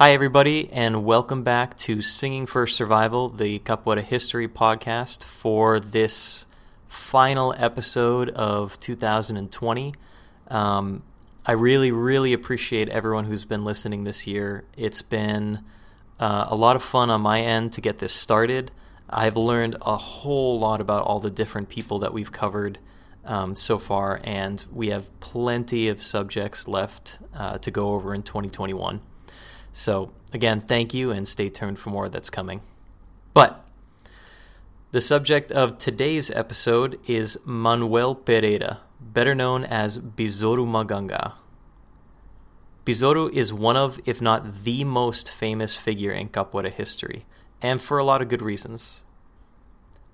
Hi, everybody, and welcome back to Singing for Survival, the Capoeira History podcast for this final episode of 2020. Um, I really, really appreciate everyone who's been listening this year. It's been uh, a lot of fun on my end to get this started. I've learned a whole lot about all the different people that we've covered um, so far, and we have plenty of subjects left uh, to go over in 2021. So, again, thank you and stay tuned for more that's coming. But the subject of today's episode is Manuel Pereira, better known as Besouro Maganga. Besouro is one of, if not the most famous figure in capoeira history, and for a lot of good reasons.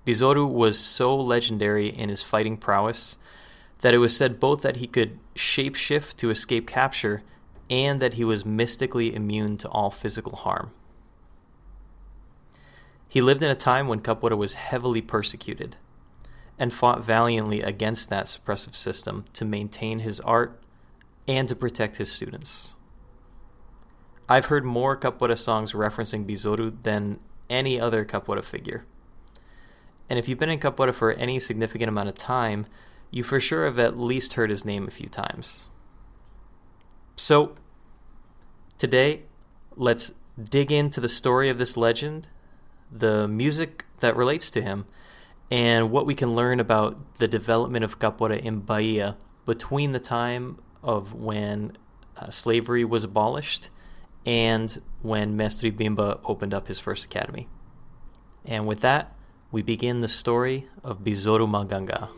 Besouro was so legendary in his fighting prowess that it was said both that he could shapeshift to escape capture and that he was mystically immune to all physical harm. He lived in a time when capoeira was heavily persecuted and fought valiantly against that suppressive system to maintain his art and to protect his students. I've heard more capoeira songs referencing Besouro than any other capoeira figure. And if you've been in capoeira for any significant amount of time, you for sure have at least heard his name a few times. So, today, let's dig into the story of this legend, the music that relates to him, and what we can learn about the development of capoeira in Bahia between the time of when uh, slavery was abolished and when Mestre Bimba opened up his first academy. And with that, we begin the story of Besouro Maganga.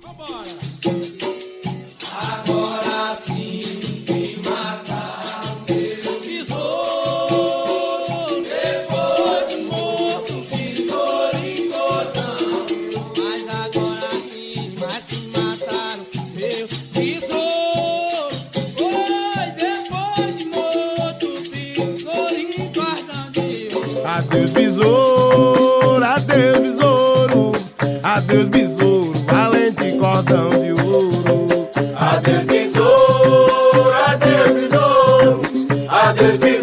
Adeus, besouro, valente cordão de ouro. Adeus, besouro, adeus, besouro, adeus, besouro,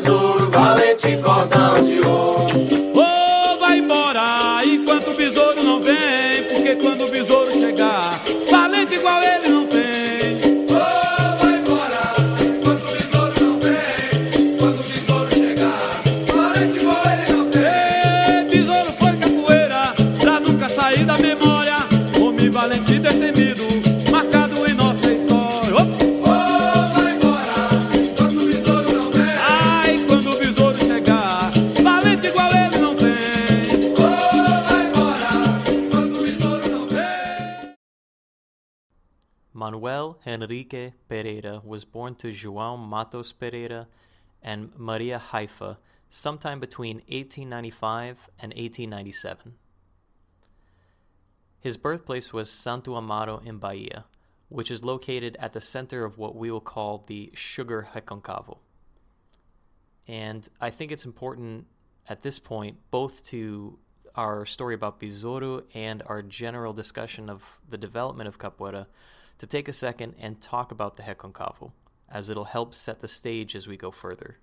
Manuel Henrique Pereira was born to João Matos Pereira and Maria Haifa sometime between 1895 and 1897. His birthplace was Santo Amaro in Bahia, which is located at the center of what we will call the Sugar Reconcavo. And I think it's important at this point, both to our story about Besouro and our general discussion of the development of capoeira, to take a second and talk about the Reconcavo, as it'll help set the stage as we go further.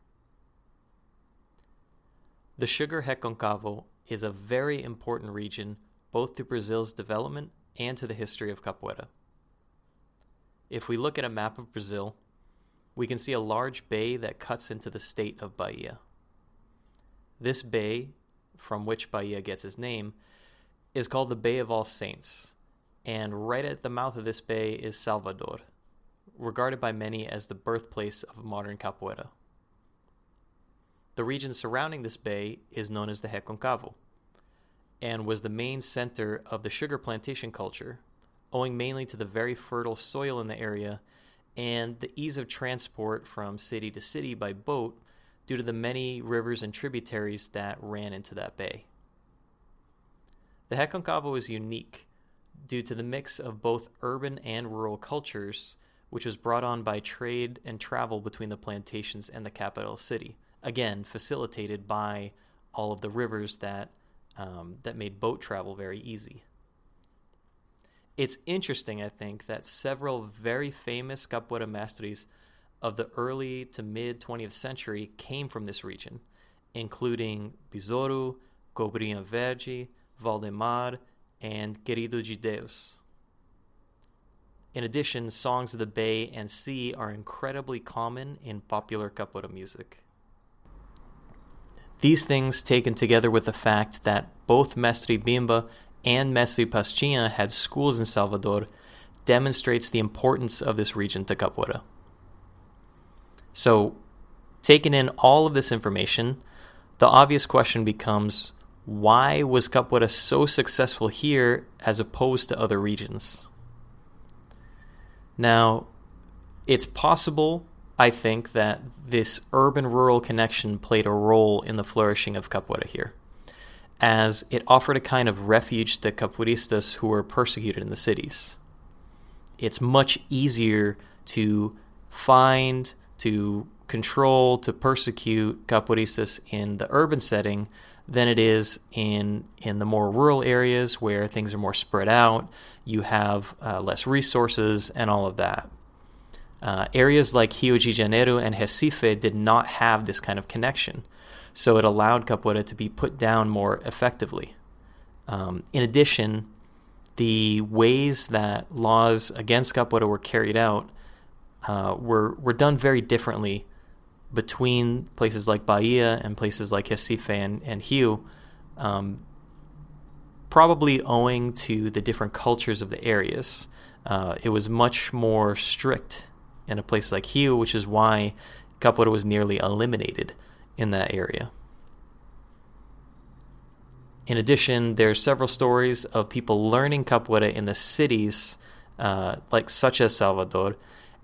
The Sugar Reconcavo is a very important region both to Brazil's development and to the history of capoeira. If we look at a map of Brazil, we can see a large bay that cuts into the state of Bahia. This bay, from which Bahia gets its name, is called the Bay of All Saints, and right at the mouth of this bay is Salvador, regarded by many as the birthplace of modern capoeira. The region surrounding this bay is known as the Reconcavo, and was the main center of the sugar plantation culture, owing mainly to the very fertile soil in the area and the ease of transport from city to city by boat due to the many rivers and tributaries that ran into that bay. The Reconcavo is unique due to the mix of both urban and rural cultures, which was brought on by trade and travel between the plantations and the capital city. Again, facilitated by all of the rivers that um, that made boat travel very easy. It's interesting, I think, that several very famous capoeira mestres of the early to mid 20th century came from this region, including Besouro, Cobrinha Verde, Valdemar, and Querido de Deus. In addition, songs of the bay and sea are incredibly common in popular capoeira music. These things, taken together with the fact that both Mestre Bimba and Mestre Pastinha had schools in Salvador, demonstrates the importance of this region to capoeira. So, taking in all of this information, the obvious question becomes why was capoeira so successful here as opposed to other regions? Now, it's possible, I think, that this urban rural connection played a role in the flourishing of capoeira here, as it offered a kind of refuge to capoeiristas who were persecuted in the cities. It's much easier to find, to control, to persecute capoeiristas in the urban setting than it is in in the more rural areas where things are more spread out. You have uh, less resources and all of that. Uh, areas like Rio de Janeiro and Recife did not have this kind of connection, so it allowed capoeira to be put down more effectively. Um, in addition, the ways that laws against capoeira were carried out uh, were were done very differently between places like Bahia and places like Recife and, and um, probably owing to the different cultures of the areas. Uh, it was much more strict in a place like Rio, which is why capoeira was nearly eliminated in that area. In addition, there are several stories of people learning capoeira in the cities, uh, like such as Salvador,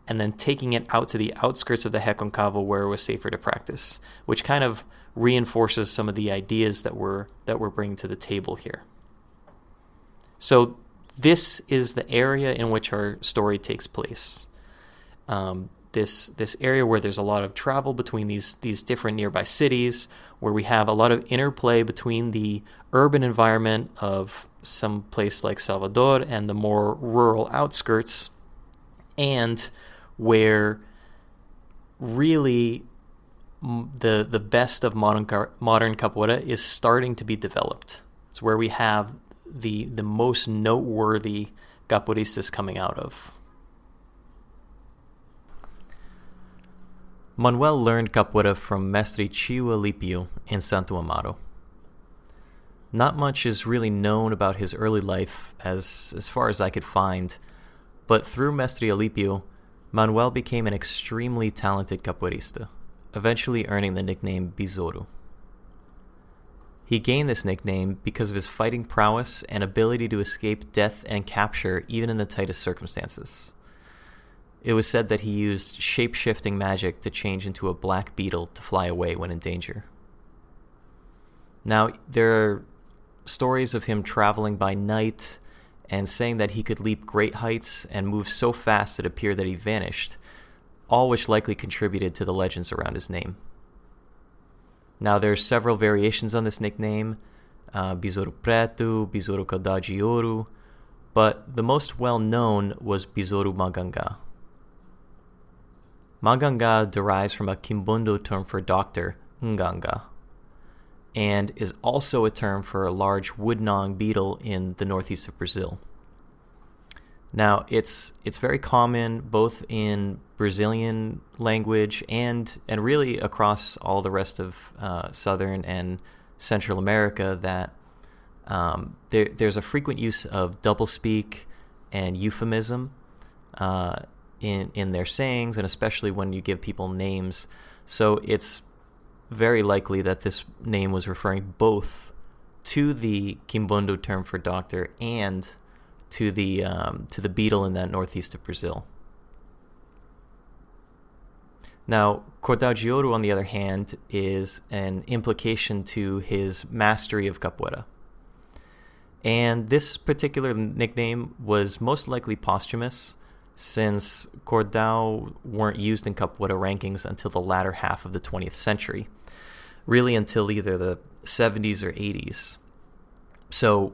and then taking it out to the outskirts of the Reconcavo where it was safer to practice, which kind of reinforces some of the ideas that we're that we're bringing to the table here. So this is the area in which our story takes place. Um, this this area where there's a lot of travel between these these different nearby cities, where we have a lot of interplay between the urban environment of some place like Salvador and the more rural outskirts, and where really the the best of modern modern capoeira is starting to be developed. It's where we have the the most noteworthy capoeiristas coming out of. Manuel learned capoeira from Mestre Tio Alipio in Santo Amaro. Not much is really known about his early life, as as far as I could find, but through Mestre Alipio, Manuel became an extremely talented capoeirista, eventually earning the nickname Besouro. He gained this nickname because of his fighting prowess and ability to escape death and capture even in the tightest circumstances. It was said that he used shape shifting magic to change into a black beetle to fly away when in danger. Now, there are stories of him traveling by night and saying that he could leap great heights and move so fast it appeared that he vanished, all which likely contributed to the legends around his name. Now, there are several variations on this nickname uh, Besouro Preto, Besouro Caudal but the most well known was Besouro Maganga. Maganga derives from a Kimbundu term for doctor, Nganga, and is also a term for a large wood gnawing beetle in the northeast of Brazil. Now, it's it's very common both in Brazilian language and and really across all the rest of uh, southern and Central America that um, there, there's a frequent use of doublespeak and euphemism uh, in in their sayings, and especially when you give people names. So it's very likely that this name was referring both to the Kimbundu term for doctor and to the um, to the beetle in that northeast of Brazil. Now, Cordão de on the other hand, is an implication to his mastery of capoeira. And this particular nickname was most likely posthumous, since Cordao weren't used in capoeira rankings until the latter half of the 20th century, really until either the 70s or 80s. So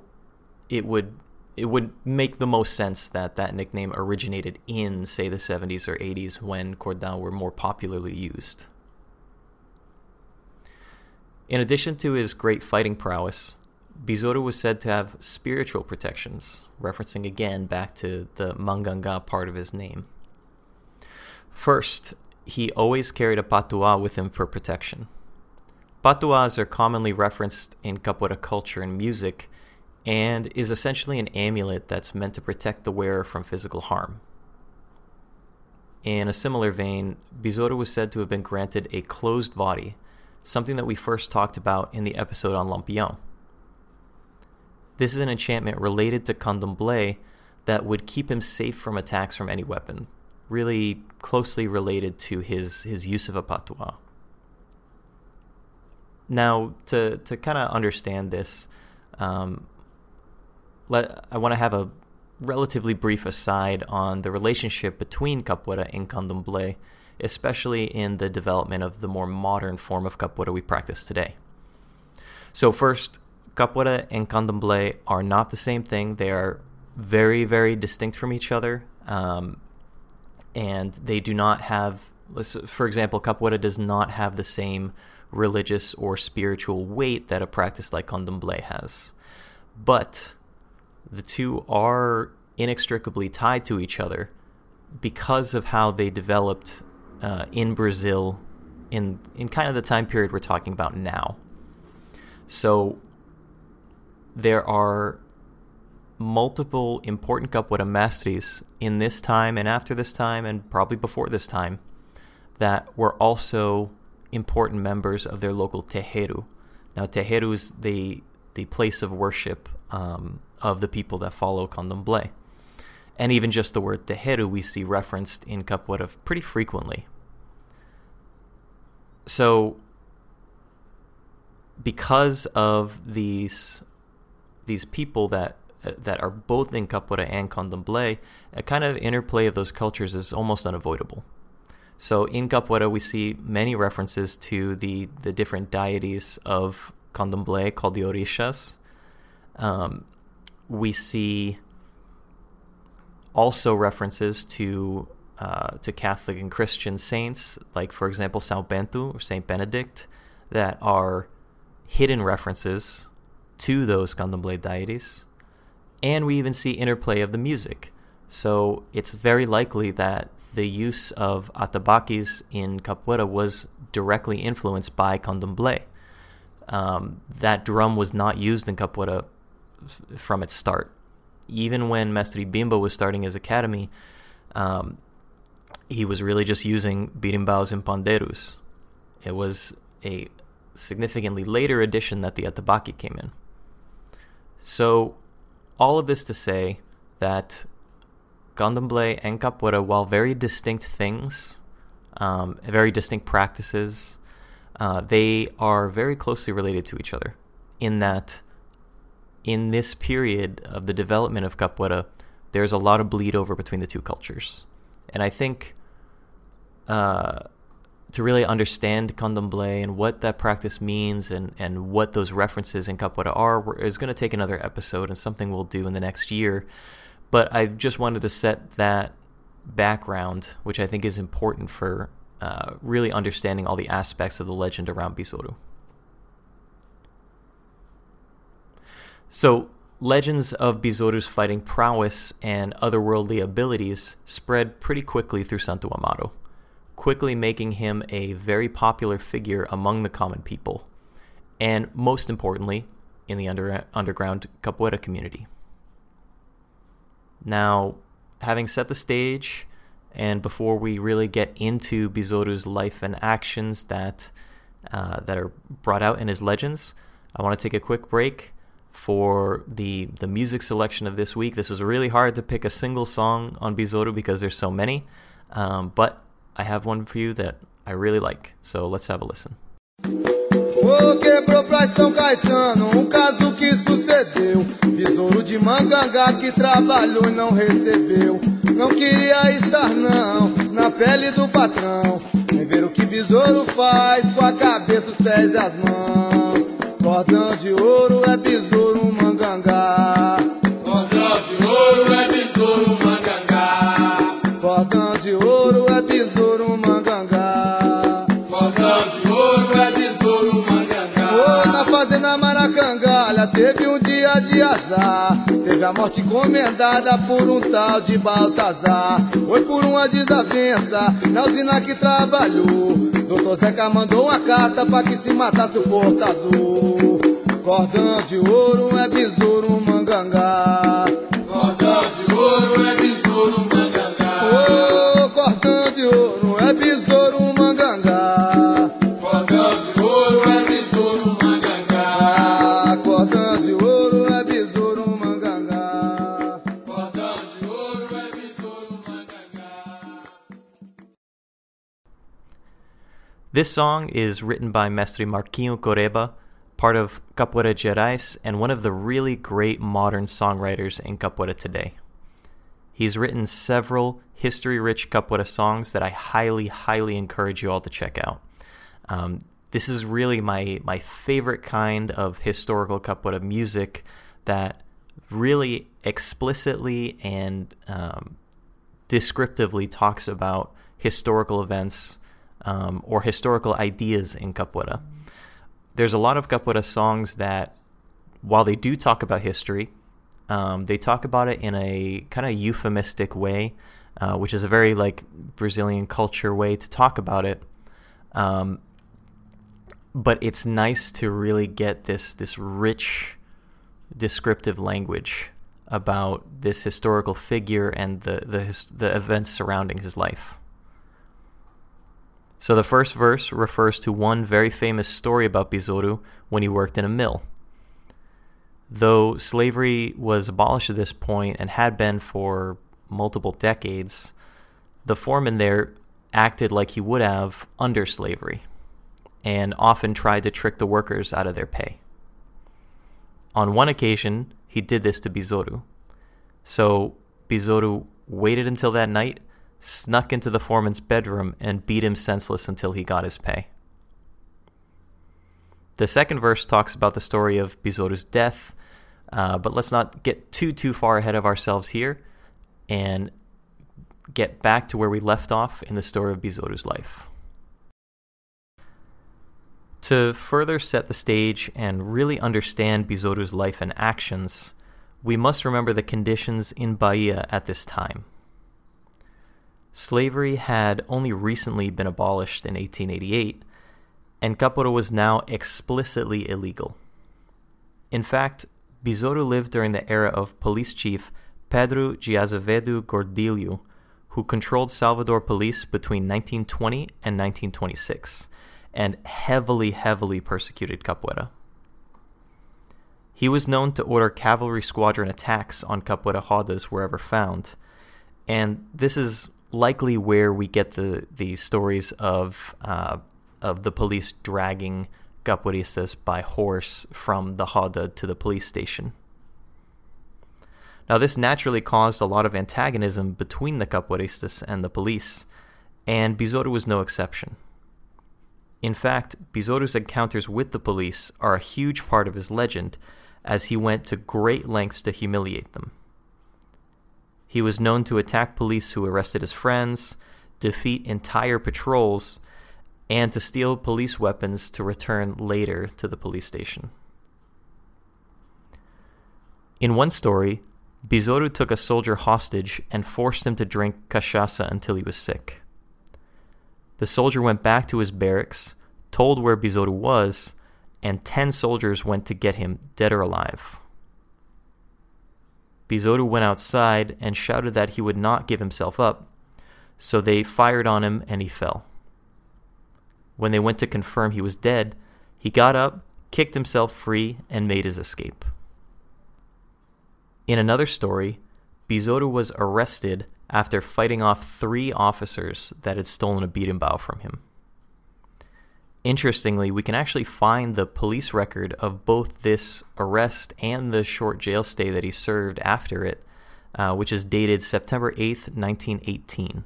it would it would make the most sense that that nickname originated in, say, the 70s or 80s when Cordao were more popularly used. In addition to his great fighting prowess, Besouro was said to have spiritual protections, referencing again back to the Manganga part of his name. First, he always carried a patuá with him for protection. Patuás are commonly referenced in Capoeira culture and music, and is essentially an amulet that's meant to protect the wearer from physical harm. In a similar vein, Besouro was said to have been granted a closed body, something that we first talked about in the episode on Lampião. This is an enchantment related to Candomblé that would keep him safe from attacks from any weapon, really closely related to his, his use of a patuá. Now, to, to kind of understand this, um, let, I want to have a relatively brief aside on the relationship between capoeira and candomblé, especially in the development of the more modern form of capoeira we practice today. So first, capoeira and candomblé are not the same thing. They are very, very distinct from each other, um, and they do not have. For example, capoeira does not have the same religious or spiritual weight that a practice like candomblé has, but the two are inextricably tied to each other because of how they developed uh, in Brazil in in kind of the time period we're talking about now. So there are multiple important capoeira mestres in this time and after this time and probably before this time that were also important members of their local terreiro. Now terreiro is the the place of worship um, of the people that follow candomblé. And even just the word terreiro we see referenced in capoeira pretty frequently. So because of these these people that that are both in capoeira and candomblé, a kind of interplay of those cultures is almost unavoidable. So in capoeira, we see many references to the the different deities of candomblé called the orixás. Um, we see also references to uh, to Catholic and Christian saints, like for example Saint Bento or Saint Benedict, that are hidden references to those candomblé deities, and we even see interplay of the music. So it's very likely that the use of atabaques in capoeira was directly influenced by candomblé. Um, that drum was not used in capoeira f- from its start. Even when Mestre Bimba was starting his academy, um, he was really just using berimbaus and pandeiros. It was a significantly later addition that the atabaque came in. So, all of this to say that Candomblé and Capoeira, while very distinct things, um, very distinct practices, uh, they are very closely related to each other in that in this period of the development of Capoeira, there's a lot of bleed over between the two cultures. And I think uh, to really understand Candomblé and what that practice means and, and what those references in Capoeira are is going to take another episode and something we'll do in the next year. But I just wanted to set that background, which I think is important for uh, really understanding all the aspects of the legend around Besouro. So, legends of Besouro's fighting prowess and otherworldly abilities spread pretty quickly through Santo Amaro, quickly making him a very popular figure among the common people, and most importantly, in the under- underground capoeira community. Now, having set the stage, and before we really get into Besouro's life and actions that uh, that are brought out in his legends, I want to take a quick break for the the music selection of this week. This is really hard to pick a single song on Besouro because there's so many, um, but I have one for you that I really like. So let's have a listen. Ô, quebrou pra São Caetano, um caso que sucedeu. Besouro de mangangá que trabalhou e não recebeu. Não queria estar não, na pele do patrão. Nem ver o que besouro faz com a cabeça, os pés e as mãos. Cordão de ouro é besouro mangangá. De azar. Teve a morte encomendada por um tal de Baltazar. Foi por uma desavença na usina que trabalhou. Doutor Zeca mandou uma carta pra que se matasse o portador. Cordão de ouro é besouro mangangá. Cordão de ouro é besouro mangangá. Ô, This song is written by Mestre Marquinho Coreba, part of Capoeira Gerais and one of the really great modern songwriters in Capoeira today. He's written several history rich Capoeira songs that I highly, highly encourage you all to check out. Um, this is really my, my favorite kind of historical Capoeira music that really explicitly and um, descriptively talks about historical events um, or historical ideas in capoeira. There's a lot of capoeira songs that, while they do talk about history, um, they talk about it in a kind of euphemistic way, uh, which is a very like Brazilian culture way to talk about it. Um, but it's nice to really get this this rich descriptive language about this historical figure and the the, the events surrounding his life. So the first verse refers to one very famous story about Besouro when he worked in a mill. Though slavery was abolished at this point and had been for multiple decades, the foreman there acted like he would have under slavery and often tried to trick the workers out of their pay. On one occasion, he did this to Besouro. So Besouro waited until that night, snuck into the foreman's bedroom, and beat him senseless until he got his pay. The second verse talks about the story of Besouro's death, uh, but let's not get too too far ahead of ourselves here, and get back to where we left off in the story of Besouro's life. To further set the stage and really understand Besouro's life and actions, we must remember the conditions in Bahia at this time. Slavery had only recently been abolished in 1888, and capoeira was now explicitly illegal. In fact, Besouro lived during the era of police chief Pedro de Azevedo Gordilho, who controlled Salvador police between 1920 and 1926, and heavily, heavily persecuted capoeira. He was known to order cavalry squadron attacks on capoeira rodas wherever found, and this is likely where we get the the stories of uh, of the police dragging capoeiristas by horse from the roda to the police station. Now, this naturally caused a lot of antagonism between the capoeiristas and the police, and Besouro was no exception. In fact, Besouro's encounters with the police are a huge part of his legend, as he went to great lengths to humiliate them. He was known to attack police who arrested his friends, defeat entire patrols, and to steal police weapons to return later to the police station. In one story, Besouro took a soldier hostage and forced him to drink cachaça until he was sick. The soldier went back to his barracks, told where Besouro was, and ten soldiers went to get him, dead or alive. Besouro went outside and shouted that he would not give himself up, so they fired on him and he fell. When they went to confirm he was dead, he got up, kicked himself free, and made his escape. In another story, Besouro was arrested after fighting off three officers that had stolen a beaten bow from him. Interestingly, we can actually find the police record of both this arrest and the short jail stay that he served after it, uh, which is dated September 8th, 1918.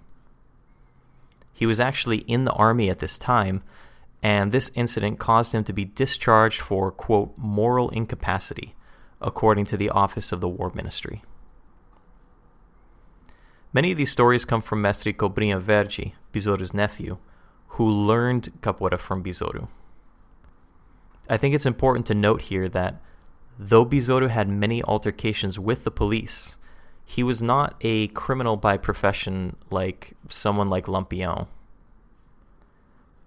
He was actually in the army at this time, and this incident caused him to be discharged for, quote, moral incapacity, according to the Office of the War Ministry. Many of these stories come from Mestre Cobrinha Verde, Besouro's nephew, who learned capoeira from Besouro. I think it's important to note here that though Besouro had many altercations with the police, he was not a criminal by profession like someone like Lampião.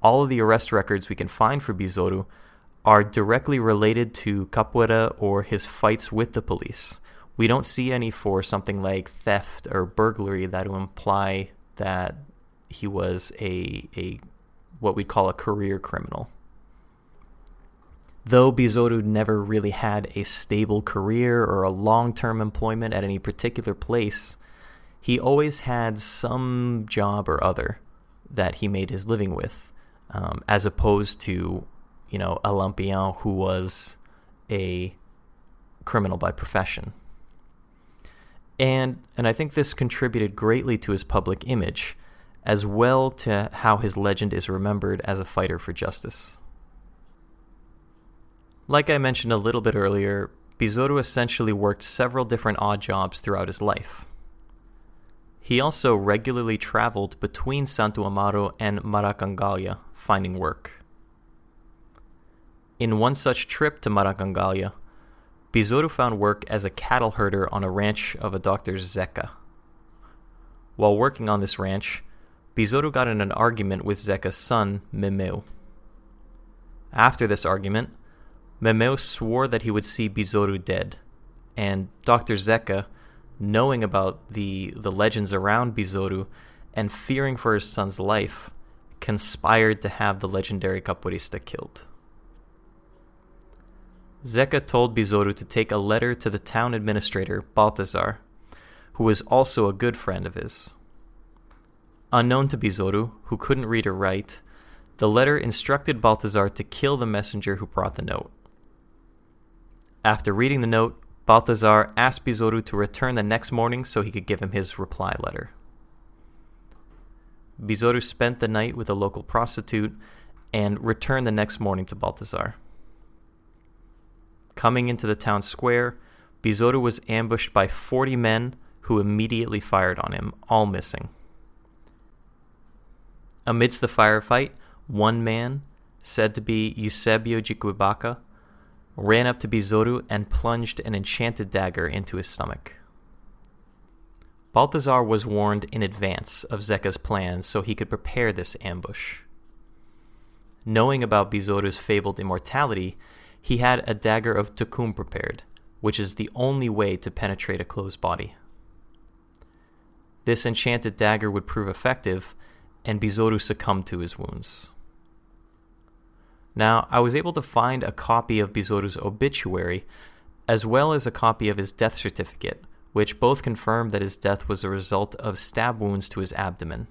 All of the arrest records we can find for Besouro are directly related to Capoeira or his fights with the police. We don't see any for something like theft or burglary that would imply that he was a a what we'd call a career criminal. Though Besouro never really had a stable career or a long term employment at any particular place, he always had some job or other that he made his living with, um, as opposed to, you know, a Lampião who was a criminal by profession. And, and I think this contributed greatly to his public image, as well to how his legend is remembered as a fighter for justice. Like I mentioned a little bit earlier, Besouro essentially worked several different odd jobs throughout his life. He also regularly traveled between Santo Amaro and Maracangalha finding work. In one such trip to Maracangalha, Besouro found work as a cattle herder on a ranch of a Dr. Zeca. While working on this ranch, Besouro got in an argument with Zeca's son, Memeu. After this argument, Memeu swore that he would see Besouro dead, and Dr. Zeca, knowing about the, the legends around Besouro and fearing for his son's life, conspired to have the legendary capoeirista killed. Zeca told Besouro to take a letter to the town administrator, Baltazar, who was also a good friend of his. Unknown to Besouro, who couldn't read or write, the letter instructed Baltazar to kill the messenger who brought the note. After reading the note, Baltazar asked Besouro to return the next morning so he could give him his reply letter. Besouro spent the night with a local prostitute and returned the next morning to Baltazar. Coming into the town square, Besouro was ambushed by 40 men who immediately fired on him, all missing. Amidst the firefight, one man, said to be Eusebio Jiquibaca, ran up to Besouro and plunged an enchanted dagger into his stomach. Baltazar was warned in advance of Zeca's plans so he could prepare this ambush. Knowing about Besouro's fabled immortality, he had a dagger of Tucum prepared, which is the only way to penetrate a closed body. This enchanted dagger would prove effective, and Besouro succumbed to his wounds. Now, I was able to find a copy of Besouro's obituary, as well as a copy of his death certificate, which both confirm that his death was a result of stab wounds to his abdomen.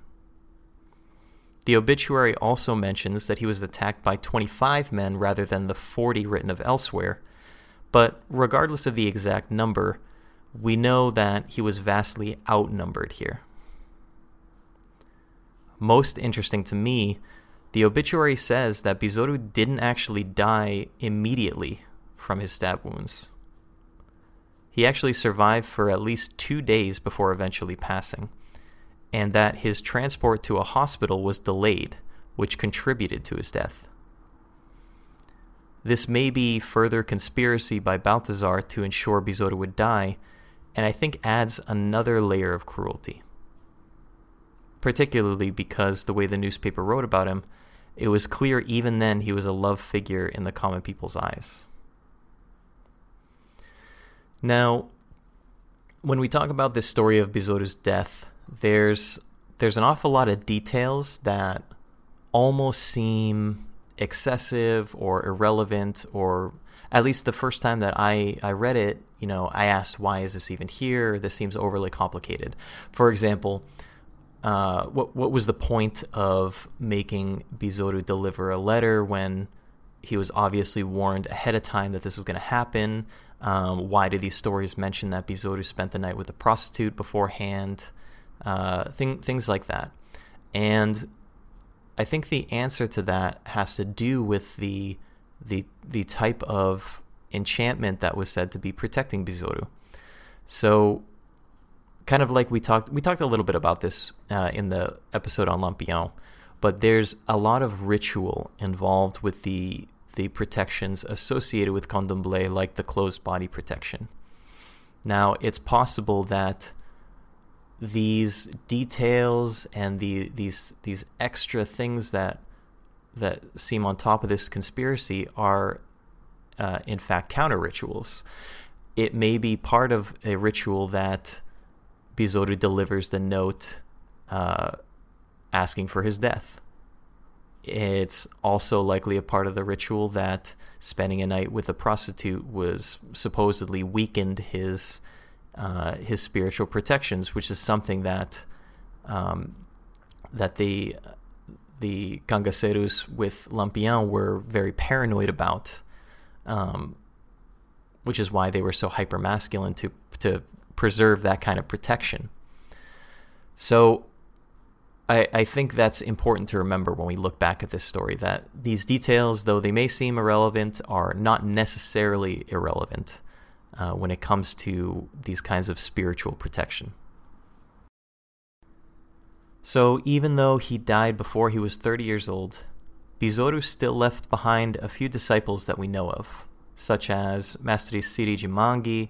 The obituary also mentions that he was attacked by 25 men rather than the 40 written of elsewhere, but regardless of the exact number, we know that he was vastly outnumbered here. Most interesting to me, the obituary says that Besouro didn't actually die immediately from his stab wounds. He actually survived for at least two days before eventually passing, and that his transport to a hospital was delayed, which contributed to his death. This may be further conspiracy by Baltazar to ensure Besouro would die, and I think adds another layer of cruelty. Particularly because the way the newspaper wrote about him, it was clear even then he was a love figure in the common people's eyes. Now, when we talk about this story of Besouro's death, there's there's an awful lot of details that almost seem excessive or irrelevant or at least the first time that I, I read it, you know, I asked why is this even here? This seems overly complicated. For example, uh, what what was the point of making Besouro deliver a letter when he was obviously warned ahead of time that this was going to happen? Um, why do these stories mention that Besouro spent the night with a prostitute beforehand? Uh, thing, things like that. And I think the answer to that has to do with the the the type of enchantment that was said to be protecting Besouro. So, kind of like we talked we talked a little bit about this uh, in the episode on Lampião, but there's a lot of ritual involved with the the protections associated with candomblé, like the closed body protection. Now, it's possible that these details and the these these extra things that that seem on top of this conspiracy are uh, in fact counter rituals. It may be part of a ritual that Besouro delivers the note uh, asking for his death. It's also likely a part of the ritual that spending a night with a prostitute was supposedly weakened his uh, his spiritual protections, which is something that um, that the the cangaceiros with Lampião were very paranoid about, um, which is why they were so hyper masculine to to preserve that kind of protection. So I, I think that's important to remember when we look back at this story that these details, though they may seem irrelevant, are not necessarily irrelevant uh, when it comes to these kinds of spiritual protection. So, even though he died before he was 30 years old, Besouro still left behind a few disciples that we know of, such as Mestre Siri de Mangue,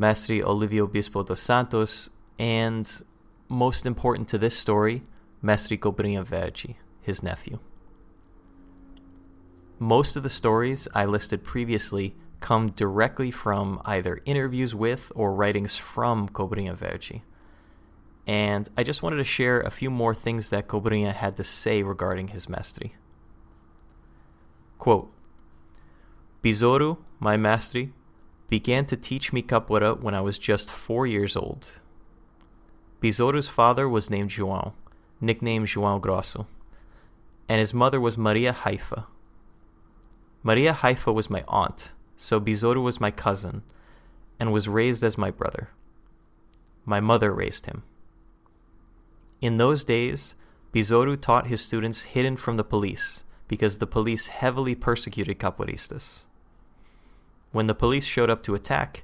Mestre Olivio Bispo dos Santos, and most important to this story, Mestre Cobrinha Verde, his nephew. Most of the stories I listed previously come directly from either interviews with or writings from Cobrinha Verde. And I just wanted to share a few more things that Cobrinha had to say regarding his mestre. Quote, Besouro, my mestre, began to teach me capoeira when I was just four years old. Besouro's father was named João, nicknamed João Grosso, and his mother was Maria Haifa. Maria Haifa was my aunt, so Besouro was my cousin, and was raised as my brother. My mother raised him. In those days, Besouro taught his students hidden from the police because the police heavily persecuted capoeiristas. When the police showed up to attack,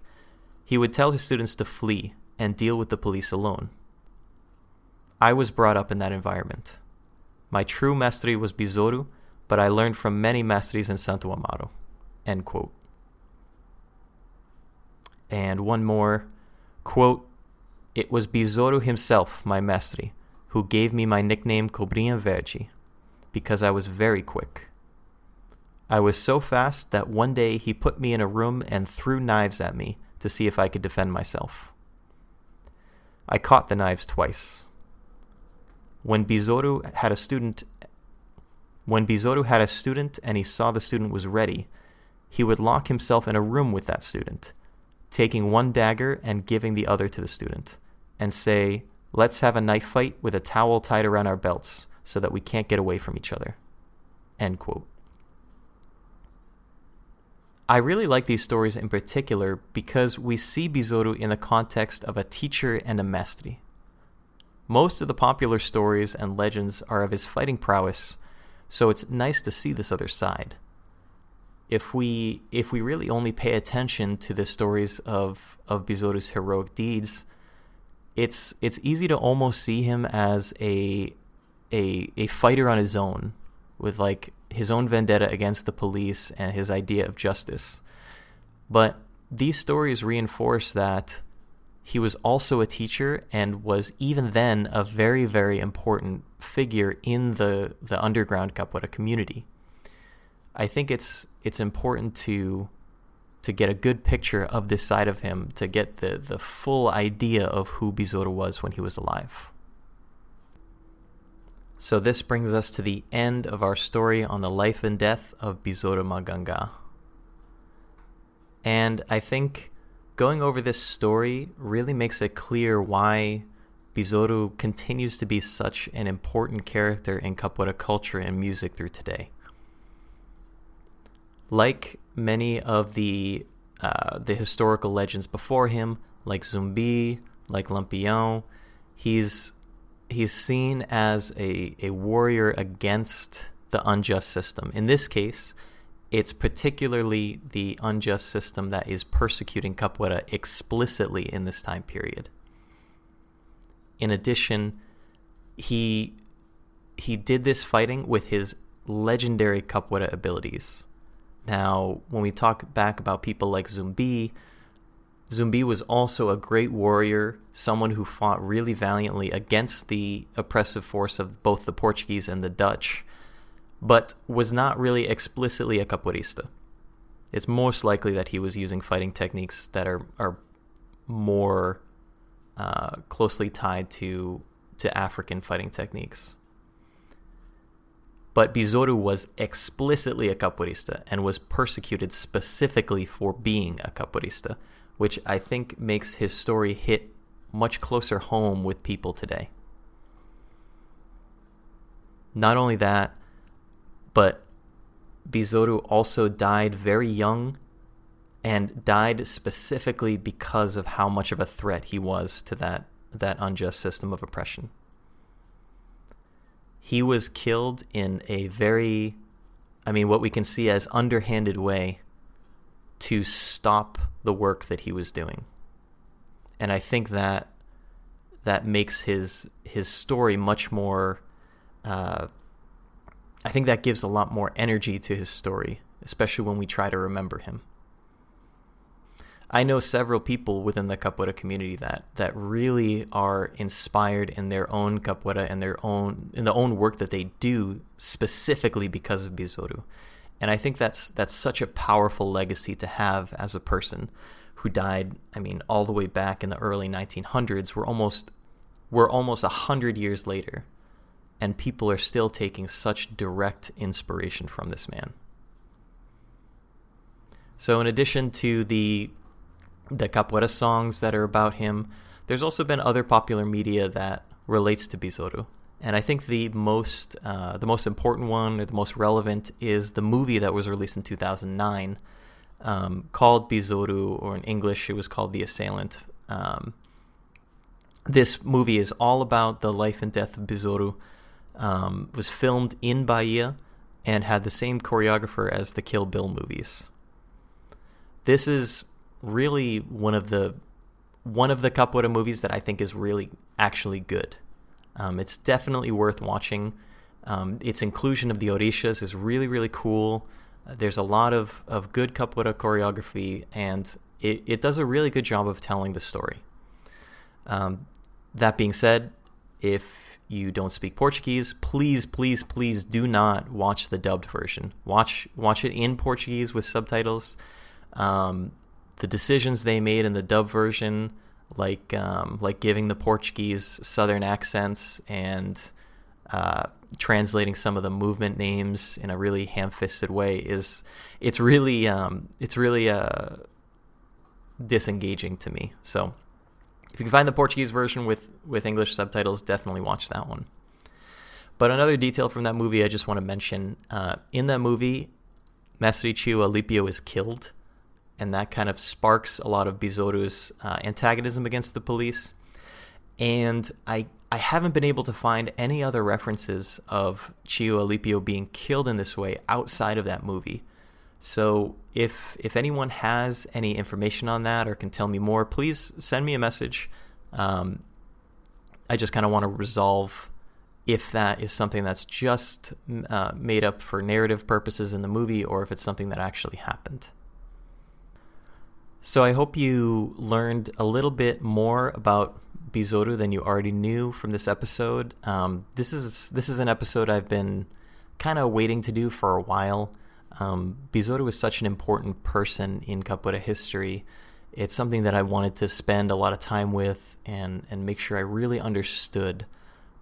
he would tell his students to flee and deal with the police alone. I was brought up in that environment. My true mestre was Besouro, but I learned from many mestres in Santo Amaro. End quote. And one more quote, It was Besouro himself, my mestre, who gave me my nickname Cobrinha Verde, because I was very quick. I was so fast that one day he put me in a room and threw knives at me to see if I could defend myself. I caught the knives twice. When Besouro had a student when Besouro had a student and he saw the student was ready, he would lock himself in a room with that student, taking one dagger and giving the other to the student, and say, Let's have a knife fight with a towel tied around our belts so that we can't get away from each other. End quote. I really like these stories in particular because we see Besouro in the context of a teacher and a mestre. Most of the popular stories and legends are of his fighting prowess, so it's nice to see this other side. If we if we really only pay attention to the stories of of Besouro's heroic deeds, it's it's easy to almost see him as a a a fighter on his own with like his own vendetta against the police and his idea of justice. But these stories reinforce that he was also a teacher and was even then a very, very important figure in the, the underground capoeira community. I think it's it's important to to get a good picture of this side of him, to get the, the full idea of who Besouro was when he was alive. So this brings us to the end of our story on the life and death of Besouro Maganga. And I think going over this story really makes it clear why Besouro continues to be such an important character in capoeira culture and music through today. Like many of the uh, the historical legends before him, like Zumbi, like Lampião, he's he's seen as a, a warrior against the unjust system. In this case, it's particularly the unjust system that is persecuting capoeira explicitly in this time period. In addition, he he did this fighting with his legendary capoeira abilities, Now, when we talk back about people like Zumbi, Zumbi was also a great warrior, someone who fought really valiantly against the oppressive force of both the Portuguese and the Dutch, but was not really explicitly a capoeirista. It's most likely that he was using fighting techniques that are, are more uh, closely tied to to African fighting techniques. But Besouro was explicitly a capoeirista and was persecuted specifically for being a capoeirista, which I think makes his story hit much closer home with people today. Not only that, but Besouro also died very young and died specifically because of how much of a threat he was to that that unjust system of oppression. He was killed in a very I mean what we can see as underhanded way to stop the work that he was doing. And I think that that makes his his story much more uh, I think that gives a lot more energy to his story, especially when we try to remember him. I know several people within the capoeira community that that really are inspired in their own capoeira and their own in the own work that they do specifically because of Besouro. And I think that's that's such a powerful legacy to have as a person who died, I mean, all the way back in the early 1900s. We're almost we're almost a 100 years later and people are still taking such direct inspiration from this man. So in addition to the the capoeira songs that are about him. There's also been other popular media that relates to Besouro. And I think the most uh, the most important one or the most relevant is the movie that was released in 2009 um, called Besouro, or in English it was called The Assailant. Um, this movie is all about the life and death of Besouro. Um, was filmed in Bahia and had the same choreographer as the Kill Bill movies. This is really one of the one of the capoeira movies that I think is really actually good. Um, it's definitely worth watching. Um, its inclusion of the orishas is really really cool. Uh, there's a lot of, of good capoeira choreography, and it, it does a really good job of telling the story. Um, that being said, if you don't speak Portuguese, please, please, please do not watch the dubbed version. Watch watch it in Portuguese with subtitles. Um, the decisions they made in the dub version, like um, like giving the Portuguese southern accents and uh, translating some of the movement names in a really ham-fisted way, is it's really um, it's really uh, disengaging to me. So if you can find the Portuguese version with with English subtitles, definitely watch that one. But another detail from that movie I just want to mention: uh, in that movie, Tio Alipio is killed and that kind of sparks a lot of Besouro's uh, antagonism against the police. And I I haven't been able to find any other references of Tio Alipio being killed in this way outside of that movie. So if if anyone has any information on that or can tell me more, please send me a message. Um, I just kind of want to resolve if that is something that's just uh, made up for narrative purposes in the movie or if it's something that actually happened. So I hope you learned a little bit more about Besouro than you already knew from this episode. Um, this is this is an episode I've been kind of waiting to do for a while. Um, Besouro is such an important person in Capoeira history. It's something that I wanted to spend a lot of time with and and make sure I really understood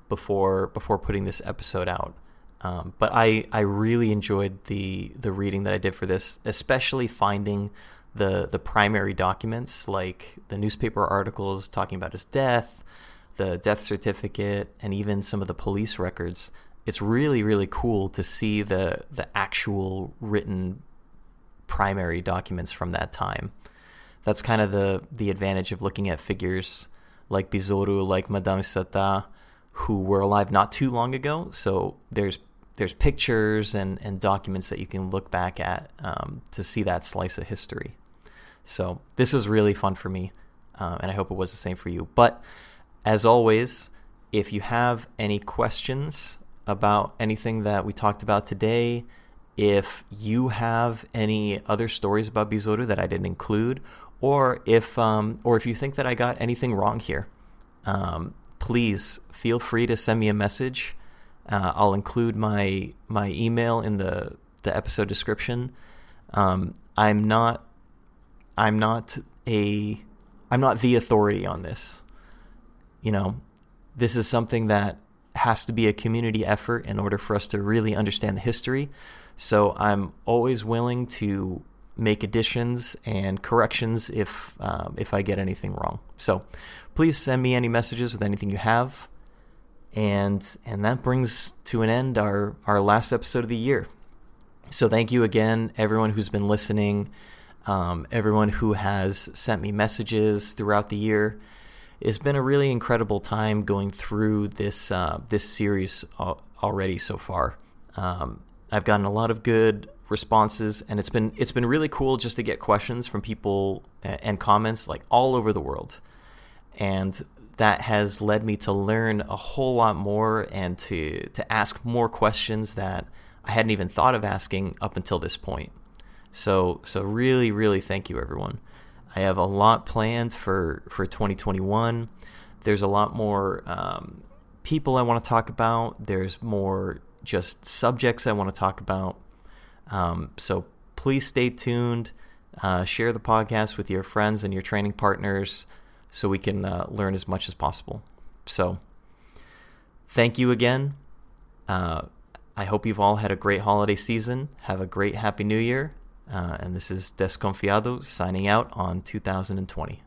before before putting this episode out. Um, but I I really enjoyed the the reading that I did for this, especially finding the the primary documents like the newspaper articles talking about his death, the death certificate, and even some of the police records. It's really really cool to see the the actual written primary documents from that time. That's kind of the the advantage of looking at figures like Besouro, like Madame Sata, who were alive not too long ago. So there's there's pictures and, and documents that you can look back at um, to see that slice of history. So this was really fun for me, um, and I hope it was the same for you. But as always, if you have any questions about anything that we talked about today, if you have any other stories about Besouro that I didn't include, or if um, or if you think that I got anything wrong here, um, please feel free to send me a message. Uh, I'll include my my email in the the episode description. Um, I'm not I'm not a I'm not the authority on this. You know, this is something that has to be a community effort in order for us to really understand the history. So I'm always willing to make additions and corrections if um, if I get anything wrong. So please send me any messages with anything you have. And and that brings to an end our our last episode of the year. So thank you again, everyone who's been listening, um, everyone who has sent me messages throughout the year. It's been a really incredible time going through this uh, this series already so far. Um, I've gotten a lot of good responses, and it's been it's been really cool just to get questions from people and comments like all over the world, and that has led me to learn a whole lot more and to to ask more questions that I hadn't even thought of asking up until this point. So so really really thank you everyone. I have a lot planned for for 2021. There's a lot more um, people I want to talk about. There's more just subjects I want to talk about. Um, so please stay tuned. Uh, share the podcast with your friends and your training partners so we can uh, learn as much as possible. So, thank you again. Uh, I hope you've all had a great holiday season. Have a great Happy New Year. Uh, and this is Desconfiado signing out on 2020.